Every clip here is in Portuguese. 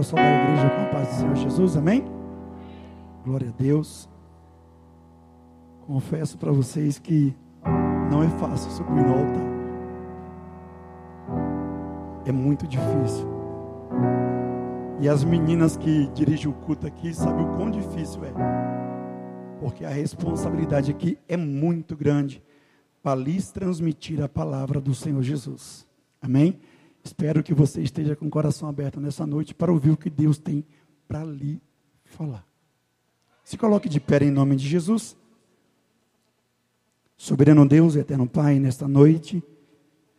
Quero saudar a igreja com a paz do Senhor Jesus, amém? Glória a Deus. Confesso para vocês que não é fácil subir no altar. É muito difícil. E as meninas que dirigem o culto aqui sabem o quão difícil é. Porque a responsabilidade aqui é muito grande para lhes transmitir a palavra do Senhor Jesus. Amém? Espero que você esteja com o coração aberto nessa noite para ouvir o que Deus tem para lhe falar. Se coloque de pé em nome de Jesus. Soberano Deus, eterno Pai, nesta noite,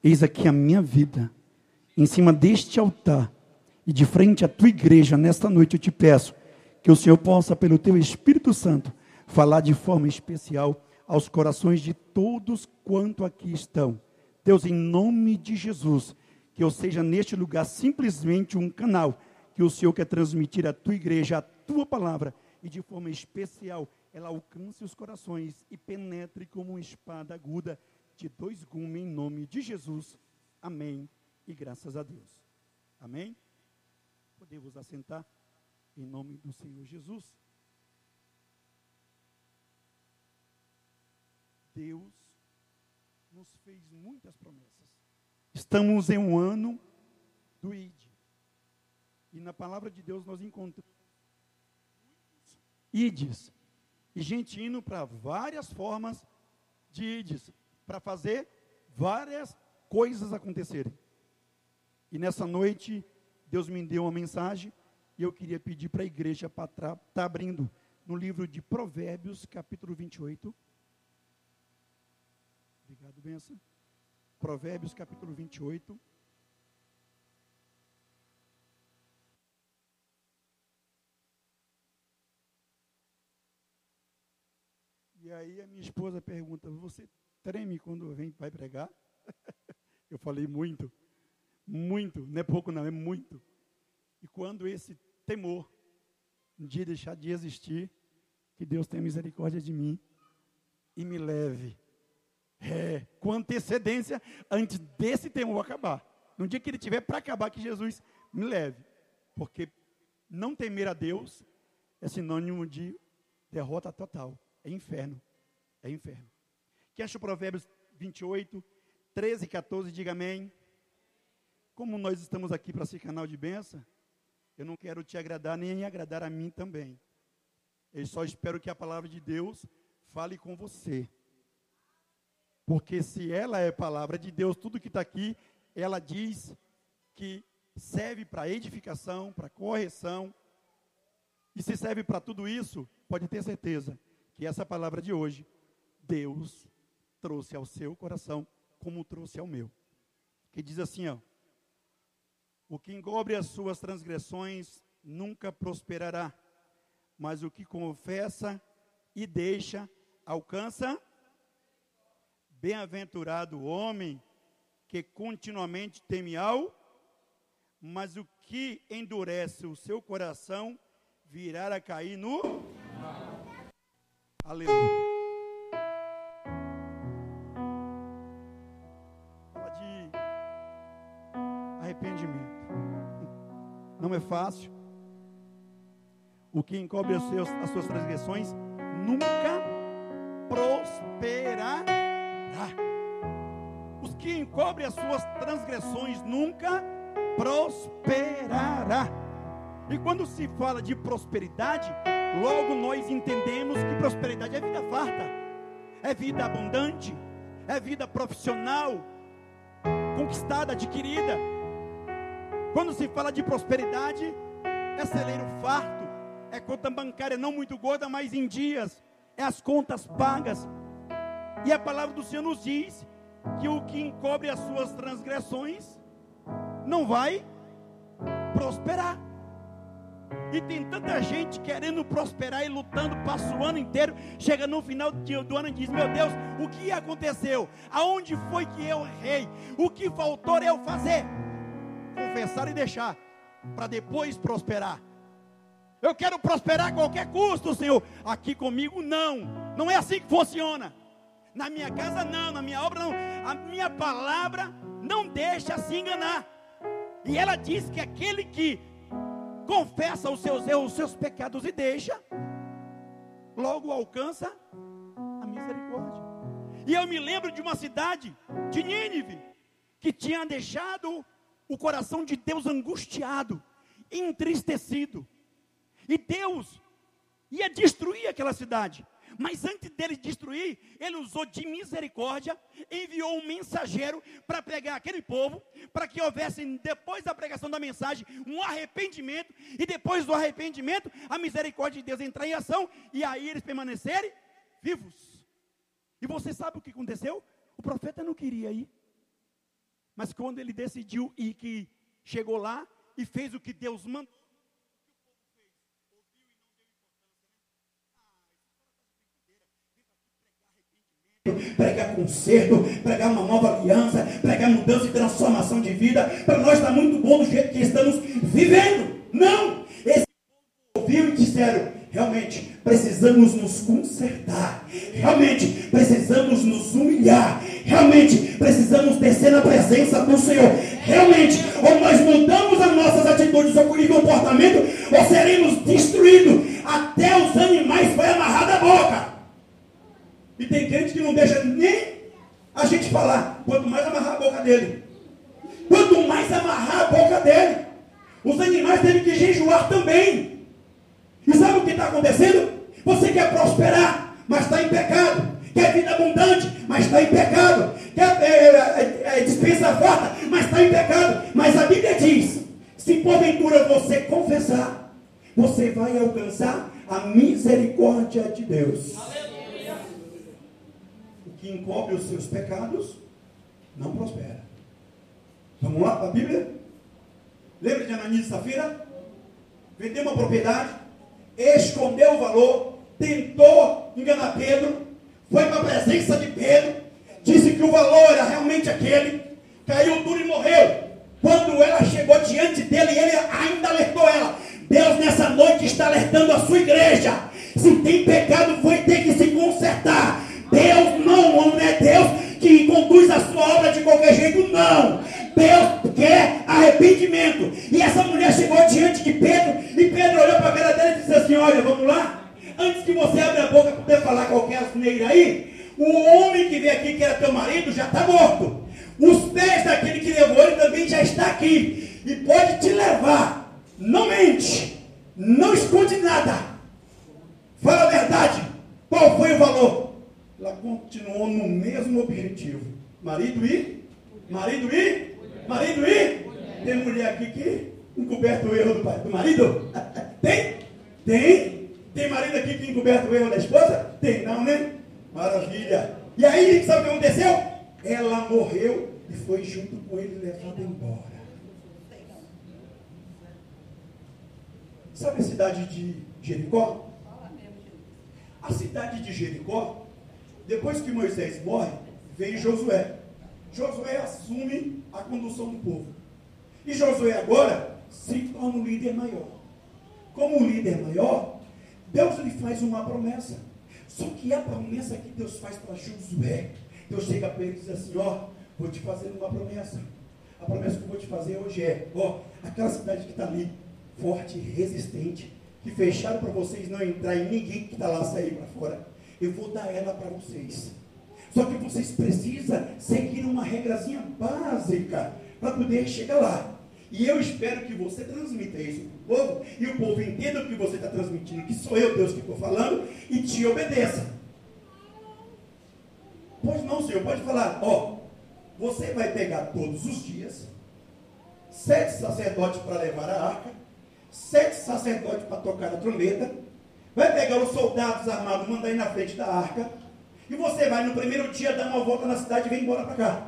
eis aqui a minha vida, em cima deste altar, e de frente à tua igreja, nesta noite eu te peço que o Senhor possa, pelo teu Espírito Santo, falar de forma especial aos corações de todos quanto aqui estão. Deus, em nome de Jesus, que eu seja neste lugar simplesmente um canal que o Senhor quer transmitir à tua igreja, a tua palavra, e de forma especial ela alcance os corações e penetre como uma espada aguda de dois gumes em nome de Jesus. Amém. E graças a Deus. Amém. Podemos assentar em nome do Senhor Jesus. Deus nos fez muitas promessas. Estamos em um ano do ID. E na palavra de Deus nós encontramos ides. E gente indo para várias formas de ides, para fazer várias coisas acontecerem. E nessa noite, Deus me deu uma mensagem e eu queria pedir para a igreja para estar tá abrindo no livro de Provérbios, capítulo 28. Obrigado, benção. Provérbios capítulo 28. E aí a minha esposa pergunta: Você treme quando vem, vai pregar? Eu falei muito, muito, não é pouco não, é muito. E quando esse temor um dia deixar de existir, que Deus tenha misericórdia de mim e me leve é, com antecedência antes desse tempo acabar. No dia que ele tiver para acabar, que Jesus me leve. Porque não temer a Deus é sinônimo de derrota total. É inferno. É inferno. Que acha o Provérbios 28, 13 e 14, diga amém. Como nós estamos aqui para ser canal de bênção, eu não quero te agradar nem agradar a mim também. Eu só espero que a palavra de Deus fale com você. Porque se ela é palavra de Deus, tudo que está aqui, ela diz que serve para edificação, para correção. E se serve para tudo isso, pode ter certeza que essa palavra de hoje, Deus trouxe ao seu coração, como trouxe ao meu. Que diz assim, ó. O que encobre as suas transgressões nunca prosperará, mas o que confessa e deixa alcança Bem-aventurado o homem que continuamente teme ao, mas o que endurece o seu coração virá a cair no Aleluia. Fala de arrependimento. Não é fácil. O que encobre as suas transgressões nunca prosperará os que encobrem as suas transgressões nunca prosperará. E quando se fala de prosperidade, logo nós entendemos que prosperidade é vida farta, é vida abundante, é vida profissional, conquistada, adquirida. Quando se fala de prosperidade, é celeiro farto, é conta bancária não muito gorda, mas em dias, é as contas pagas, e a palavra do Senhor nos diz que o que encobre as suas transgressões não vai prosperar. E tem tanta gente querendo prosperar e lutando, passa o ano inteiro, chega no final do ano e diz: Meu Deus, o que aconteceu? Aonde foi que eu errei? O que faltou eu fazer? Confessar e deixar, para depois prosperar. Eu quero prosperar a qualquer custo, Senhor. Aqui comigo não, não é assim que funciona. Na minha casa não, na minha obra não. A minha palavra não deixa se enganar. E ela diz que aquele que confessa os seus erros, os seus pecados e deixa, logo alcança a misericórdia. E eu me lembro de uma cidade, de Nínive, que tinha deixado o coração de Deus angustiado, entristecido. E Deus ia destruir aquela cidade. Mas antes dele destruir, ele usou de misericórdia, enviou um mensageiro para pregar aquele povo, para que houvesse, depois da pregação da mensagem, um arrependimento, e depois do arrependimento, a misericórdia de Deus entrar em ação, e aí eles permanecerem vivos. E você sabe o que aconteceu? O profeta não queria ir. Mas quando ele decidiu ir, que chegou lá e fez o que Deus mandou, pregar conserto, pregar uma nova aliança, pregar mudança e transformação de vida. Para nós está muito bom do jeito que estamos vivendo. Não! Esse ouviu e disseram: realmente precisamos nos consertar, realmente precisamos nos humilhar, realmente precisamos descer na presença do Senhor. Realmente, ou nós mudamos as nossas atitudes ou comportamento, ou seremos destruídos. Até os animais foi amarrado a boca. E tem gente que não deixa nem a gente falar, quanto mais amarrar a boca dele. Quanto mais amarrar a boca dele. Os animais têm que jejuar também. E sabe o que está acontecendo? Você quer prosperar, mas está em pecado. Quer vida abundante, mas está em pecado. Quer é, é, é, dispensa farta, mas está em pecado. Mas a Bíblia diz: se porventura você confessar, você vai alcançar a misericórdia de Deus. Aleluia que encobre os seus pecados, não prospera. Vamos lá para a Bíblia? Lembra de Ananias e Safira? Vendeu uma propriedade, escondeu o valor, tentou enganar Pedro, foi para a presença de Pedro, disse que o valor era realmente aquele, caiu duro e morreu. Quando ela chegou diante dele, ele ainda alertou ela. Deus nessa noite está alertando a sua igreja. Se tem pecado, foi ter que se consertar. Deus não, não é Deus que conduz a sua obra de qualquer jeito, não. Deus quer arrependimento. E essa mulher chegou diante de Pedro, e Pedro olhou para a cara dela e disse assim: Olha, vamos lá. Antes que você abra a boca para poder falar qualquer asneira aí, o homem que veio aqui, que era teu marido, já está morto. Os pés daquele que levou ele também já está aqui. E pode te levar. Não mente. Não esconde nada. Fala a verdade. Qual foi o valor? Ela continuou no mesmo objetivo. Marido e? Marido e? Marido e? Tem mulher aqui que encoberta o erro do, pai, do marido? Tem? Tem? Tem marido aqui que encoberta o erro da esposa? Tem não, né? Maravilha. E aí, sabe o que aconteceu? Ela morreu e foi junto com ele levada embora. Sabe a cidade de Jericó? A cidade de Jericó depois que Moisés morre, vem Josué. Josué assume a condução do povo. E Josué agora se torna um líder maior. Como um líder maior, Deus lhe faz uma promessa. Só que a promessa que Deus faz para Josué, Deus chega para ele e diz assim: Ó, vou te fazer uma promessa. A promessa que eu vou te fazer hoje é: Ó, aquela cidade que está ali, forte, resistente, que fecharam para vocês não entrar e ninguém que está lá sair para fora eu vou dar ela para vocês. Só que vocês precisam seguir uma regrazinha básica para poder chegar lá. E eu espero que você transmita isso para o povo e o povo entenda o que você está transmitindo, que sou eu, Deus, que estou falando, e te obedeça. Pois não, Senhor, pode falar, ó, você vai pegar todos os dias sete sacerdotes para levar a arca, sete sacerdotes para tocar a trombeta, vai pegar os soldados armados, mandar ir na frente da arca, e você vai no primeiro dia dar uma volta na cidade e vem embora para cá.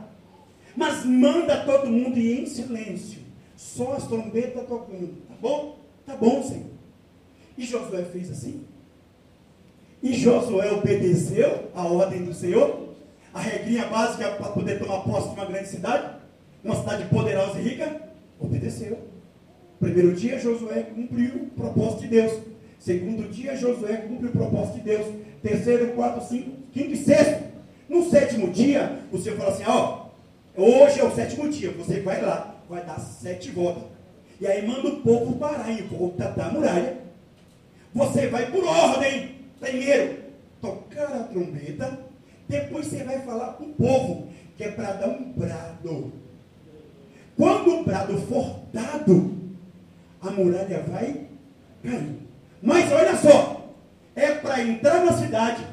Mas manda todo mundo ir em silêncio, só as trombetas tocando, tá bom? Tá bom, Senhor. E Josué fez assim. E Josué obedeceu a ordem do Senhor, a regrinha básica para poder tomar posse de uma grande cidade, uma cidade poderosa e rica, obedeceu. Primeiro dia, Josué cumpriu o propósito de Deus. Segundo dia, Josué cumpre o propósito de Deus. Terceiro, quarto, cinco, quinto e sexto. No sétimo dia, o Senhor fala assim: ó, hoje é o sétimo dia. Você vai lá, vai dar sete voltas. E aí manda o povo parar em volta da muralha. Você vai por ordem. Primeiro, tocar a trombeta. Depois você vai falar com o povo, que é para dar um brado. Quando o brado for dado, a muralha vai cair. Mas olha só, é para entrar na cidade,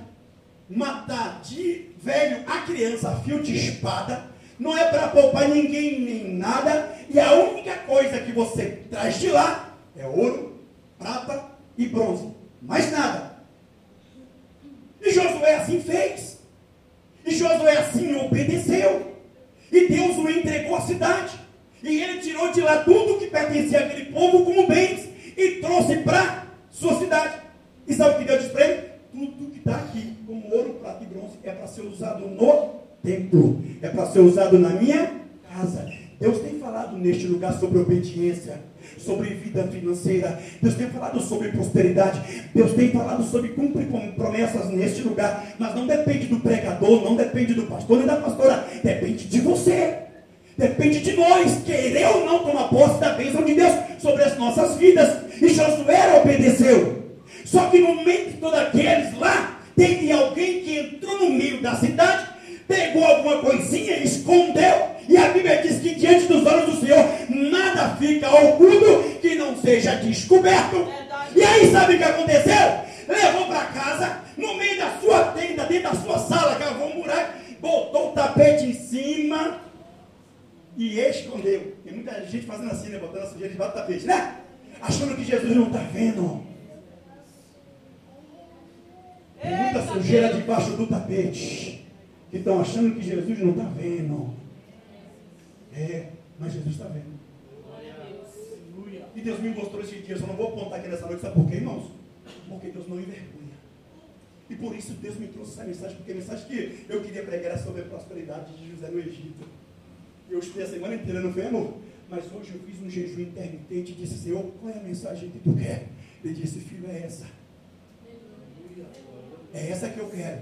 matar de velho a criança a fio de espada, não é para poupar ninguém nem nada, e a única coisa que você traz de lá é ouro, prata e bronze. Mais nada. E Josué assim fez. E Josué assim obedeceu. E Deus o entregou à cidade. E ele tirou de lá tudo que pertencia àquele povo como bens e trouxe para sua cidade. E sabe o que Deus disse para ele? Tudo que está aqui, como ouro, prata e bronze, é para ser usado no templo. É para ser usado na minha casa. Deus tem falado neste lugar sobre obediência, sobre vida financeira. Deus tem falado sobre prosperidade. Deus tem falado sobre cumprir promessas neste lugar. Mas não depende do pregador, não depende do pastor nem da pastora. Depende de você. Depende de nós, querer ou não tomar posse da bênção de Deus sobre as nossas vidas. E Josué obedeceu. Só que no meio de todos aqueles lá, teve alguém que entrou no meio da cidade pegou alguma coisinha, escondeu, e a Bíblia diz que diante dos olhos do Senhor nada fica oculto que não seja descoberto. E aí sabe o que aconteceu? Levou para casa, no meio da sua tenda, dentro da sua sala, cavou um buraco, botou o tapete em cima e escondeu. Tem muita gente fazendo assim, né? Botando a sujeira debaixo do tapete, né? Achando que Jesus não está vendo. Tem muita sujeira debaixo do tapete que estão achando que Jesus não está vendo. É, mas Jesus está vendo. E Deus me mostrou esse dia, eu não vou apontar aqui nessa noite, sabe por quê, irmãos? Porque Deus não envergonha. E por isso Deus me trouxe essa mensagem, porque a mensagem que eu queria pregar era sobre a prosperidade de José no Egito. Eu estudei a semana inteira, não foi, amor? Mas hoje eu fiz um jejum intermitente e disse, Senhor, qual é a mensagem que tu quer? Ele disse, filho, é essa. É essa que eu quero.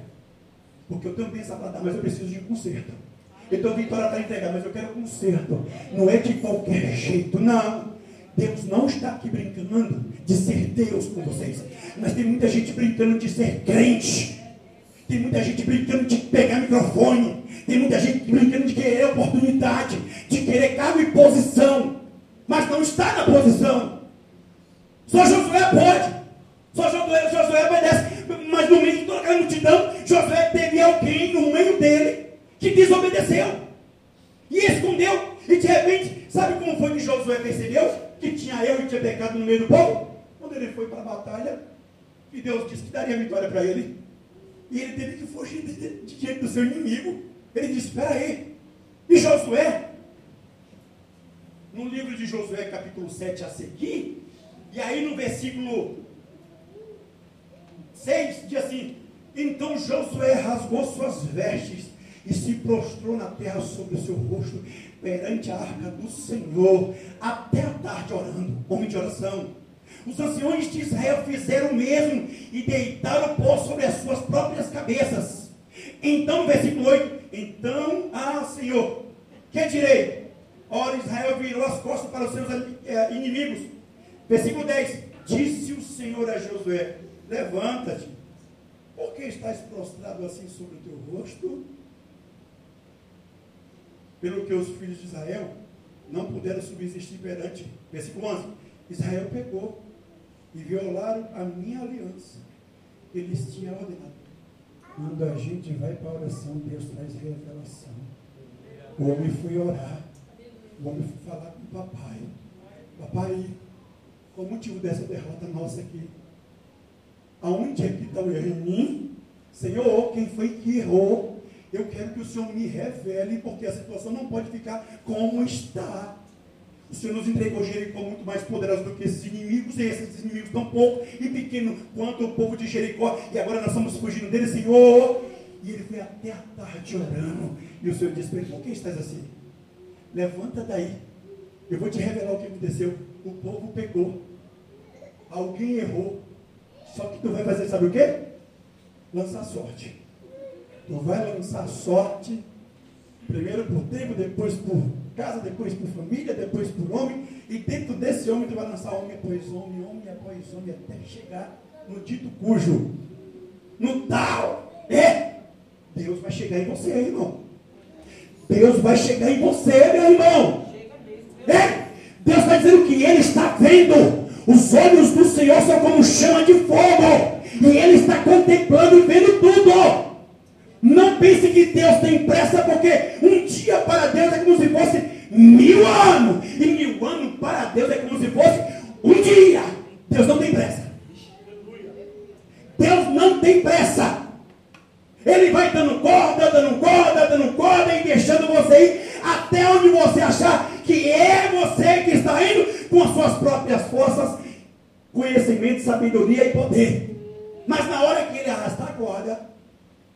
Porque eu bênção para dar, mas eu preciso de um conserto. Então, vitória para entregar, mas eu quero conserto. Não é de qualquer jeito, não. Deus não está aqui brincando de ser Deus com vocês. Mas tem muita gente brincando de ser crente. Tem muita gente brincando de pegar microfone. Tem muita gente brincando de querer oportunidade, de querer cargo e posição. Mas não está na posição. Só Josué pode. Só Josué, Josué obedece. Mas no meio de toda aquela multidão, Josué teve alguém no meio dele que desobedeceu. E escondeu. E de repente, sabe como foi que Josué percebeu que tinha eu e tinha pecado no meio do povo? Quando ele foi para a batalha, e Deus disse que daria vitória para ele. E ele teve que fugir de, diante do seu inimigo. Ele disse: Espera aí. E Josué, no livro de Josué, capítulo 7 a seguir, e aí no versículo 6 diz assim: Então Josué rasgou suas vestes e se prostrou na terra sobre o seu rosto perante a arca do Senhor, até a tarde orando, homem de oração. Os anciões de Israel fizeram o mesmo e deitaram o pó sobre as suas próprias cabeças. Então, versículo 8: Então, ah, Senhor, que direi? Ora, Israel virou as costas para os seus eh, inimigos. Versículo 10: Disse o Senhor a Josué: Levanta-te. Por que estás prostrado assim sobre o teu rosto? Pelo que os filhos de Israel não puderam subsistir perante. Versículo 11. Israel pecou e violaram a minha aliança. Eles tinham ordenado. Quando a gente vai para a oração, Deus traz revelação. O homem foi orar. Foi falar com o papai. Papai, qual o motivo dessa derrota nossa aqui? Aonde é que está o erro em mim? Senhor, quem foi que errou? Eu quero que o Senhor me revele, porque a situação não pode ficar como está. O Senhor nos entregou Jericó muito mais poderoso do que esses inimigos, e esses inimigos tão pouco e pequeno quanto o povo de Jericó, e agora nós estamos fugindo dele, Senhor. E ele foi até a tarde orando, e o Senhor disse para ele: Por que estás assim? Levanta daí, eu vou te revelar o que aconteceu. O povo pegou, alguém errou, só que tu vai fazer, sabe o quê? Lançar sorte. Tu vai lançar sorte, primeiro por trigo, depois por casa, depois por família, depois por homem, e dentro desse homem tu vai lançar homem após homem, homem após homem, até chegar no dito cujo, no tal. É, Deus vai chegar em você, irmão. Deus vai chegar em você, meu irmão. É, Deus está dizendo que Ele está vendo. Os olhos do Senhor são como chama de fogo. E Ele está contemplando e vendo tudo. Não pense que Deus tem pressa, porque um dia para Deus é como se fosse mil anos. E mil anos para Deus é como se fosse um dia. Deus não tem pressa. Deus não tem pressa. Ele vai dando corda, dando corda, dando corda e deixando você ir até onde você achar que é você que está indo com as suas próprias forças, conhecimento, sabedoria e poder. Mas na hora que ele arrasta a corda,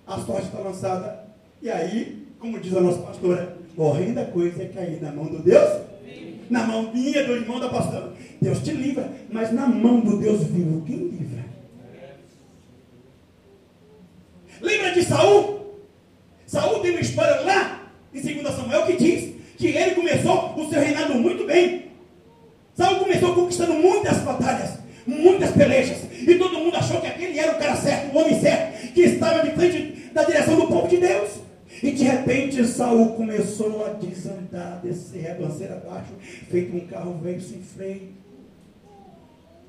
a sorte está lançada. E aí, como diz a nossa pastora, horrenda coisa é cair na mão do Deus, na mão minha, do irmão da pastora. Deus te livra, mas na mão do Deus vivo, quem livra? Lembra de Saul? Saul tem uma história lá em 2 Samuel que diz que ele começou o seu reinado muito bem. Saul começou conquistando muitas batalhas, muitas pelejas, e todo mundo achou que aquele era o cara certo, o homem certo, que estava de frente da direção do povo de Deus. E de repente Saul começou a desandar, descer, rebanceira abaixo, feito um carro velho sem freio.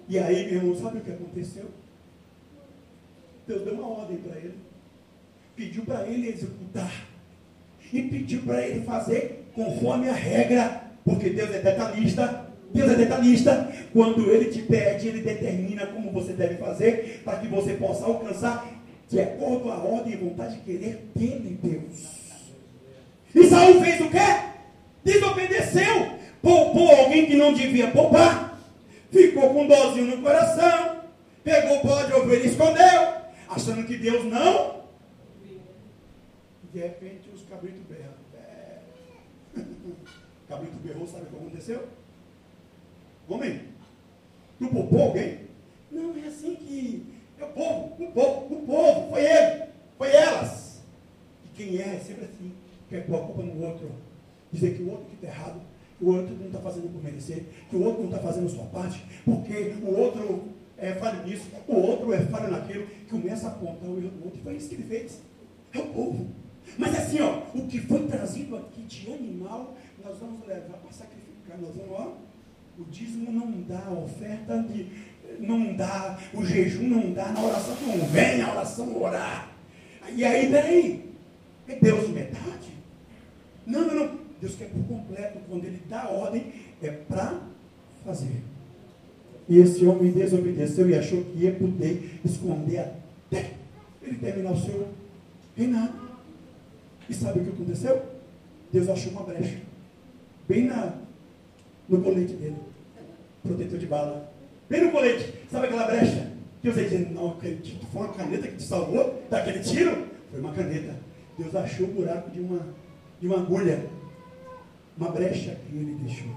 E aí, meu irmão, sabe o que aconteceu? Deus deu uma ordem para ele pediu para ele executar. E pediu para ele fazer conforme a regra, porque Deus é detalhista. Deus é detalhista. Quando ele te pede, ele determina como você deve fazer para que você possa alcançar de acordo a ordem e vontade de querer dele, Deus. E Saul fez o quê? Desobedeceu. Poupou alguém que não devia poupar. Ficou com dozinho no coração. Pegou o pó de ovelha e escondeu. Achando que Deus não de repente os cabritos berram. É. cabrito berrou, sabe o que aconteceu? Homem, tu poupou alguém? Não, é assim que. É o povo, o povo, o povo, foi ele, foi elas. E quem é, é sempre assim, quer pôr a culpa no outro. Dizer que o outro que está errado, que o outro não está fazendo por merecer, que o outro não está fazendo a sua parte, porque o outro é falho nisso, o outro é falho naquilo, começa a apontar o erro do outro. Foi isso que ele fez. É o povo. Mas assim, ó, o que foi trazido aqui de animal, nós vamos levar para sacrificar. Nós vamos, ó, o dízimo não dá, a oferta de, não dá, o jejum não dá, na oração não vem a oração orar. E aí, peraí, é Deus metade? Não, não, não. Deus quer por completo. Quando ele dá ordem, é para fazer. E esse homem desobedeceu e achou que ia poder esconder até ele terminar o seu reinado. E sabe o que aconteceu? Deus achou uma brecha. Bem na, no colete dele. Protetor de bala. Bem no colete. Sabe aquela brecha? Deus aí dizendo, não acredito, foi uma caneta que te salvou daquele tiro? Foi uma caneta. Deus achou o buraco de uma, de uma agulha. Uma brecha que ele deixou.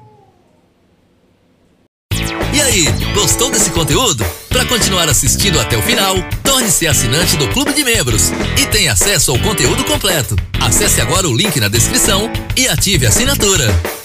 E aí, gostou desse conteúdo? Para continuar assistindo até o final, torne-se assinante do Clube de Membros e tenha acesso ao conteúdo completo. Acesse agora o link na descrição e ative a assinatura.